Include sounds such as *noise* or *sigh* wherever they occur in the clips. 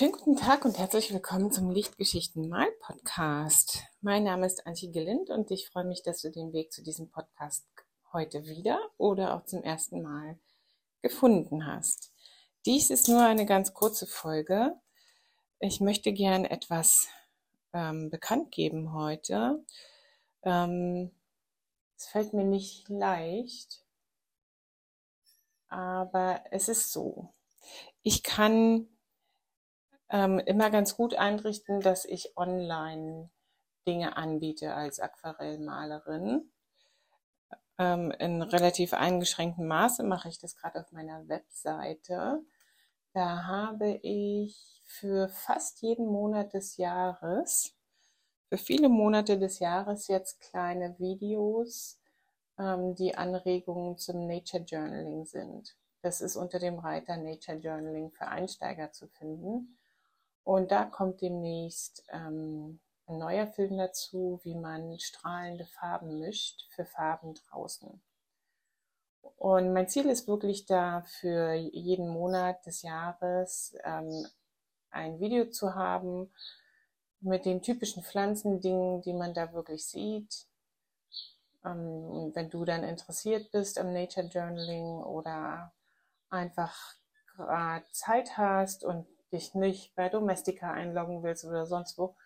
Schönen guten Tag und herzlich willkommen zum Lichtgeschichten Mal Podcast. Mein Name ist Antje Gelind und ich freue mich, dass du den Weg zu diesem Podcast heute wieder oder auch zum ersten Mal gefunden hast. Dies ist nur eine ganz kurze Folge. Ich möchte gern etwas ähm, bekannt geben heute. Ähm, es fällt mir nicht leicht, aber es ist so. Ich kann ähm, immer ganz gut einrichten, dass ich online Dinge anbiete als Aquarellmalerin. Ähm, in relativ eingeschränktem Maße mache ich das gerade auf meiner Webseite. Da habe ich für fast jeden Monat des Jahres, für viele Monate des Jahres jetzt kleine Videos, ähm, die Anregungen zum Nature Journaling sind. Das ist unter dem Reiter Nature Journaling für Einsteiger zu finden. Und da kommt demnächst ähm, ein neuer Film dazu, wie man strahlende Farben mischt für Farben draußen. Und mein Ziel ist wirklich da für jeden Monat des Jahres ähm, ein Video zu haben mit den typischen Pflanzendingen, die man da wirklich sieht. Ähm, wenn du dann interessiert bist am Nature Journaling oder einfach gerade Zeit hast und dich nicht bei Domestika einloggen willst oder sonst wo,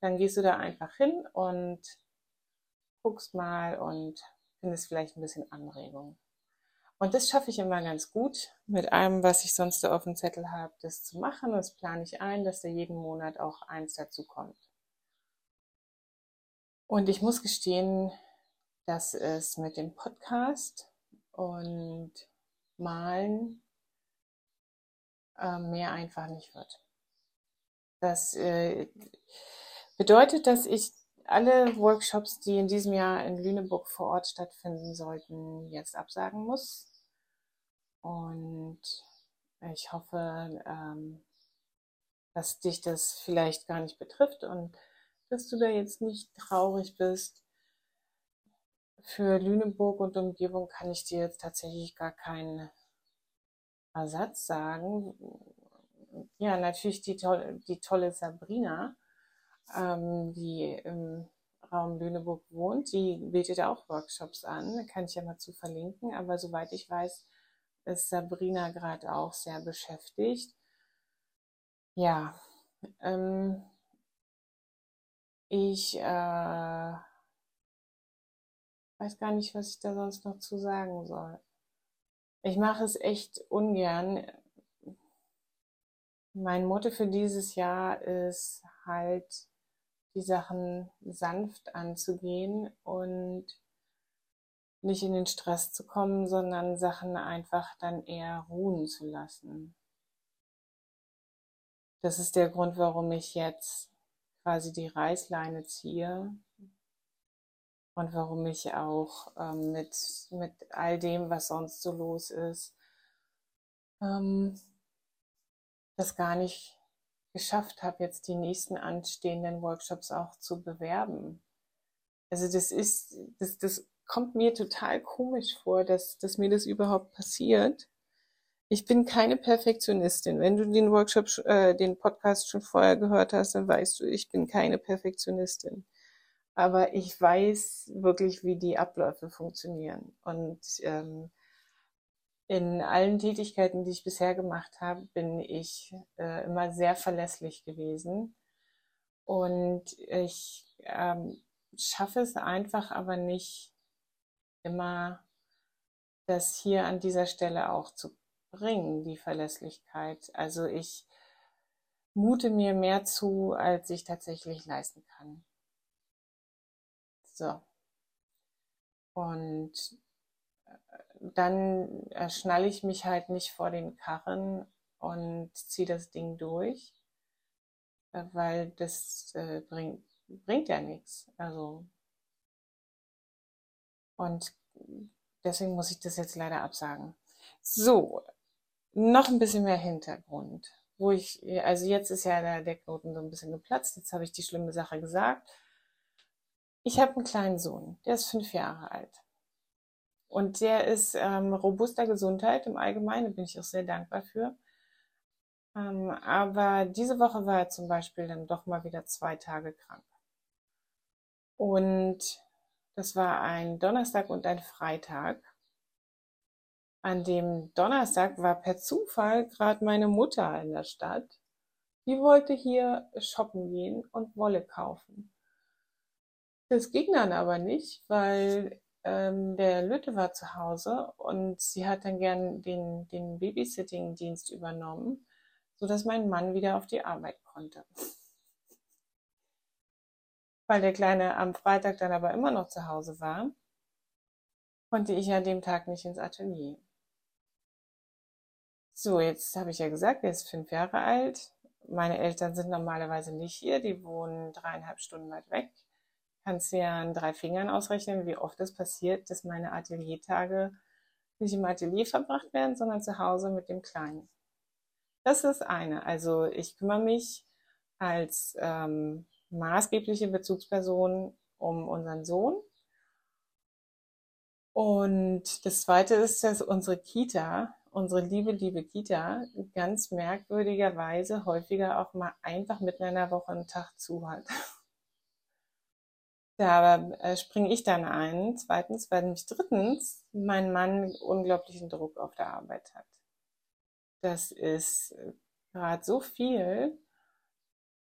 dann gehst du da einfach hin und guckst mal und findest vielleicht ein bisschen Anregung. Und das schaffe ich immer ganz gut, mit allem, was ich sonst so auf dem Zettel habe, das zu machen. Und das plane ich ein, dass da jeden Monat auch eins dazu kommt. Und ich muss gestehen, dass es mit dem Podcast und Malen äh, mehr einfach nicht wird. Das äh, bedeutet, dass ich alle Workshops, die in diesem Jahr in Lüneburg vor Ort stattfinden sollten, jetzt absagen muss. Und ich hoffe, ähm, dass dich das vielleicht gar nicht betrifft und dass du da jetzt nicht traurig bist. Für Lüneburg und Umgebung kann ich dir jetzt tatsächlich gar keinen Ersatz sagen. Ja, natürlich die, tolle, die tolle Sabrina, ähm, die im Raum Lüneburg wohnt, die bietet auch Workshops an. Kann ich ja mal zu verlinken. Aber soweit ich weiß, ist Sabrina gerade auch sehr beschäftigt. Ja, ähm, ich äh, weiß gar nicht, was ich da sonst noch zu sagen soll. Ich mache es echt ungern. Mein Motto für dieses Jahr ist halt, die Sachen sanft anzugehen und nicht in den Stress zu kommen, sondern Sachen einfach dann eher ruhen zu lassen. Das ist der Grund, warum ich jetzt quasi die Reißleine ziehe und warum ich auch ähm, mit, mit all dem, was sonst so los ist, ähm, das gar nicht geschafft habe, jetzt die nächsten anstehenden Workshops auch zu bewerben. Also das ist, das, das kommt mir total komisch vor, dass, dass mir das überhaupt passiert. Ich bin keine Perfektionistin. Wenn du den Workshop, äh, den Podcast schon vorher gehört hast, dann weißt du, ich bin keine Perfektionistin aber ich weiß wirklich, wie die Abläufe funktionieren. Und ähm, in allen Tätigkeiten, die ich bisher gemacht habe, bin ich äh, immer sehr verlässlich gewesen. Und ich ähm, schaffe es einfach aber nicht immer, das hier an dieser Stelle auch zu bringen, die Verlässlichkeit. Also ich mute mir mehr zu, als ich tatsächlich leisten kann. So. Und äh, dann äh, schnalle ich mich halt nicht vor den Karren und ziehe das Ding durch, äh, weil das bringt, bringt ja nichts. Also und deswegen muss ich das jetzt leider absagen. So, noch ein bisschen mehr Hintergrund. Wo ich, also jetzt ist ja der, der so ein bisschen geplatzt, jetzt habe ich die schlimme Sache gesagt. Ich habe einen kleinen Sohn, der ist fünf Jahre alt. Und der ist ähm, robuster Gesundheit im Allgemeinen, bin ich auch sehr dankbar für. Ähm, aber diese Woche war er zum Beispiel dann doch mal wieder zwei Tage krank. Und das war ein Donnerstag und ein Freitag. An dem Donnerstag war per Zufall gerade meine Mutter in der Stadt. Die wollte hier shoppen gehen und Wolle kaufen. Das ging dann aber nicht, weil ähm, der Lütte war zu Hause und sie hat dann gern den, den Babysitting-Dienst übernommen, so dass mein Mann wieder auf die Arbeit konnte. *laughs* Weil der Kleine am Freitag dann aber immer noch zu Hause war, konnte ich an dem Tag nicht ins Atelier. So, jetzt habe ich ja gesagt, er ist fünf Jahre alt. Meine Eltern sind normalerweise nicht hier, die wohnen dreieinhalb Stunden weit weg kannst du ja an drei Fingern ausrechnen, wie oft es passiert, dass meine Ateliertage nicht im Atelier verbracht werden, sondern zu Hause mit dem Kleinen. Das ist eine. Also ich kümmere mich als ähm, maßgebliche Bezugsperson um unseren Sohn. Und das zweite ist, dass unsere Kita, unsere liebe, liebe Kita, ganz merkwürdigerweise häufiger auch mal einfach mitten in der Woche einen Tag zu hat. Da äh, springe ich dann ein. Zweitens, weil nämlich drittens mein Mann unglaublichen Druck auf der Arbeit hat. Das ist äh, gerade so viel,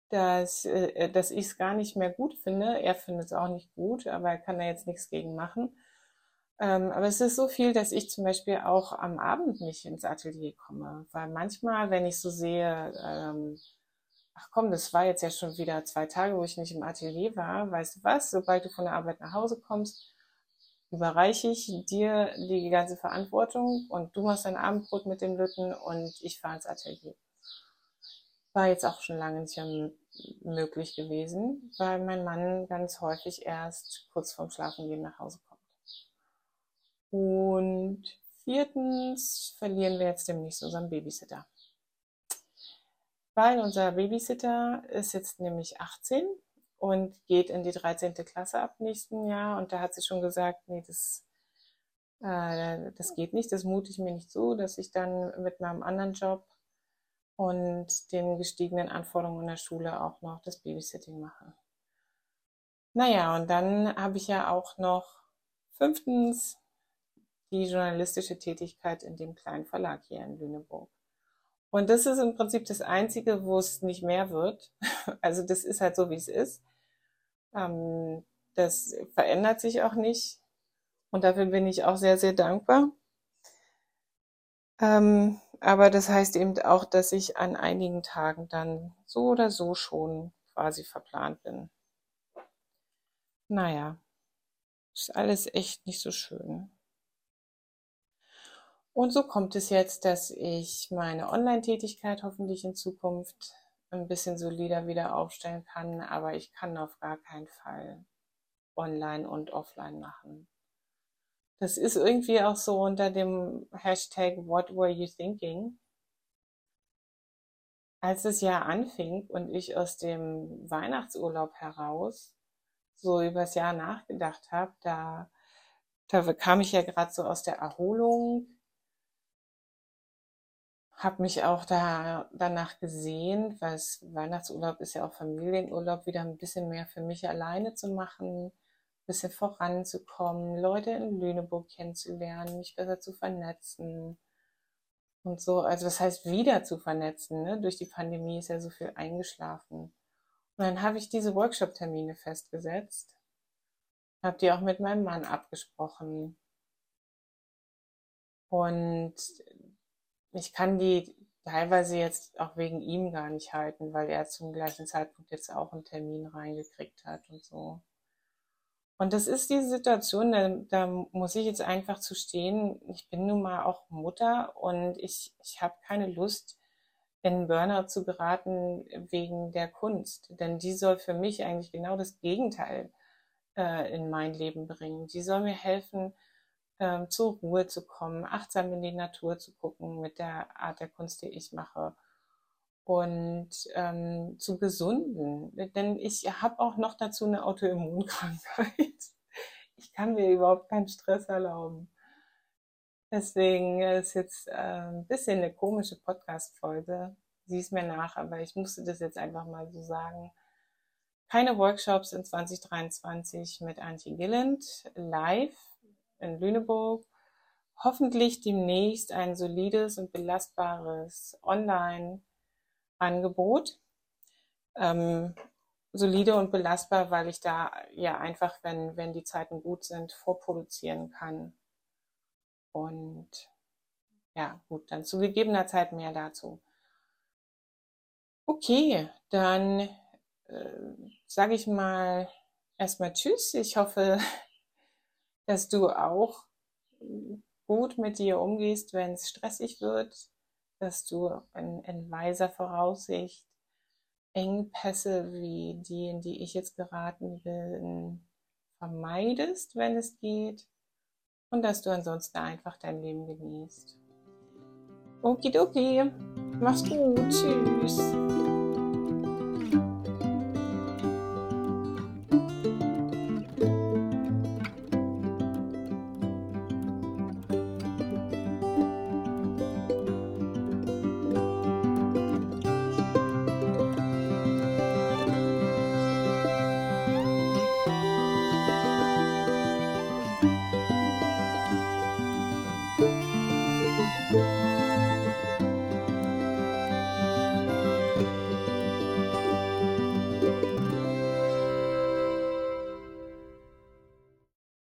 dass, äh, dass ich es gar nicht mehr gut finde. Er findet es auch nicht gut, aber er kann da jetzt nichts gegen machen. Ähm, aber es ist so viel, dass ich zum Beispiel auch am Abend nicht ins Atelier komme. Weil manchmal, wenn ich so sehe, ähm, ach komm, das war jetzt ja schon wieder zwei Tage, wo ich nicht im Atelier war. Weißt du was? Sobald du von der Arbeit nach Hause kommst, überreiche ich dir die ganze Verantwortung und du machst dein Abendbrot mit dem Lütten und ich fahre ins Atelier. War jetzt auch schon lange nicht mehr möglich gewesen, weil mein Mann ganz häufig erst kurz vorm Schlafengehen nach Hause kommt. Und viertens verlieren wir jetzt demnächst unseren Babysitter weil unser Babysitter ist jetzt nämlich 18 und geht in die 13. Klasse ab nächsten Jahr. Und da hat sie schon gesagt, nee, das, äh, das geht nicht, das mute ich mir nicht zu, dass ich dann mit meinem anderen Job und den gestiegenen Anforderungen in der Schule auch noch das Babysitting mache. Naja, und dann habe ich ja auch noch fünftens die journalistische Tätigkeit in dem kleinen Verlag hier in Lüneburg. Und das ist im Prinzip das Einzige, wo es nicht mehr wird. *laughs* Also das ist halt so, wie es ist. Ähm, das verändert sich auch nicht. Und dafür bin ich auch sehr, sehr dankbar. Ähm, aber das heißt eben auch, dass ich an einigen Tagen dann so oder so schon quasi verplant bin. Naja, ist alles echt nicht so schön. Und so kommt es jetzt, dass ich meine Online-Tätigkeit hoffentlich in Zukunft ein bisschen solider wieder aufstellen kann, aber ich kann auf gar keinen Fall online und offline machen. Das ist irgendwie auch so unter dem Hashtag What were you thinking? Als das Jahr anfing und ich aus dem Weihnachtsurlaub heraus so übers Jahr nachgedacht habe, da, da kam ich ja gerade so aus der Erholung, habe mich auch da danach gesehen, weil Weihnachtsurlaub ist ja auch Familienurlaub, wieder ein bisschen mehr für mich alleine zu machen, ein bisschen voranzukommen, Leute in Lüneburg kennenzulernen, mich besser zu vernetzen und so. Also das heißt wieder zu vernetzen. Ne? Durch die Pandemie ist ja so viel eingeschlafen. Und dann habe ich diese Workshop-Termine festgesetzt, habe die auch mit meinem Mann abgesprochen. Und ich kann die teilweise jetzt auch wegen ihm gar nicht halten, weil er zum gleichen Zeitpunkt jetzt auch einen Termin reingekriegt hat und so. Und das ist diese Situation, da, da muss ich jetzt einfach zu stehen, ich bin nun mal auch Mutter und ich, ich habe keine Lust, in Burnout zu geraten wegen der Kunst. Denn die soll für mich eigentlich genau das Gegenteil äh, in mein Leben bringen. Die soll mir helfen, ähm, zur Ruhe zu kommen, achtsam in die Natur zu gucken mit der Art der Kunst, die ich mache und ähm, zu gesunden. Denn ich habe auch noch dazu eine Autoimmunkrankheit. *laughs* Ich kann mir überhaupt keinen Stress erlauben. Deswegen ist jetzt äh, ein bisschen eine komische Podcast-Folge. sieh's mir nach, aber ich musste das jetzt einfach mal so sagen. Keine Workshops in 2023 mit Antje Gilland live in Lüneburg. Hoffentlich demnächst ein solides und belastbares Online-Angebot. Ähm, solide und belastbar, weil ich da ja einfach, wenn, wenn die Zeiten gut sind, vorproduzieren kann. Und ja, gut, dann zu gegebener Zeit mehr dazu. Okay, dann äh, sage ich mal erstmal Tschüss. Ich hoffe, dass du auch gut mit dir umgehst, wenn es stressig wird, dass du in, in weiser Voraussicht Engpässe wie die, in die ich jetzt geraten bin, vermeidest, wenn es geht. Und dass du ansonsten einfach dein Leben genießt. Okidoki. Mach's gut. Tschüss.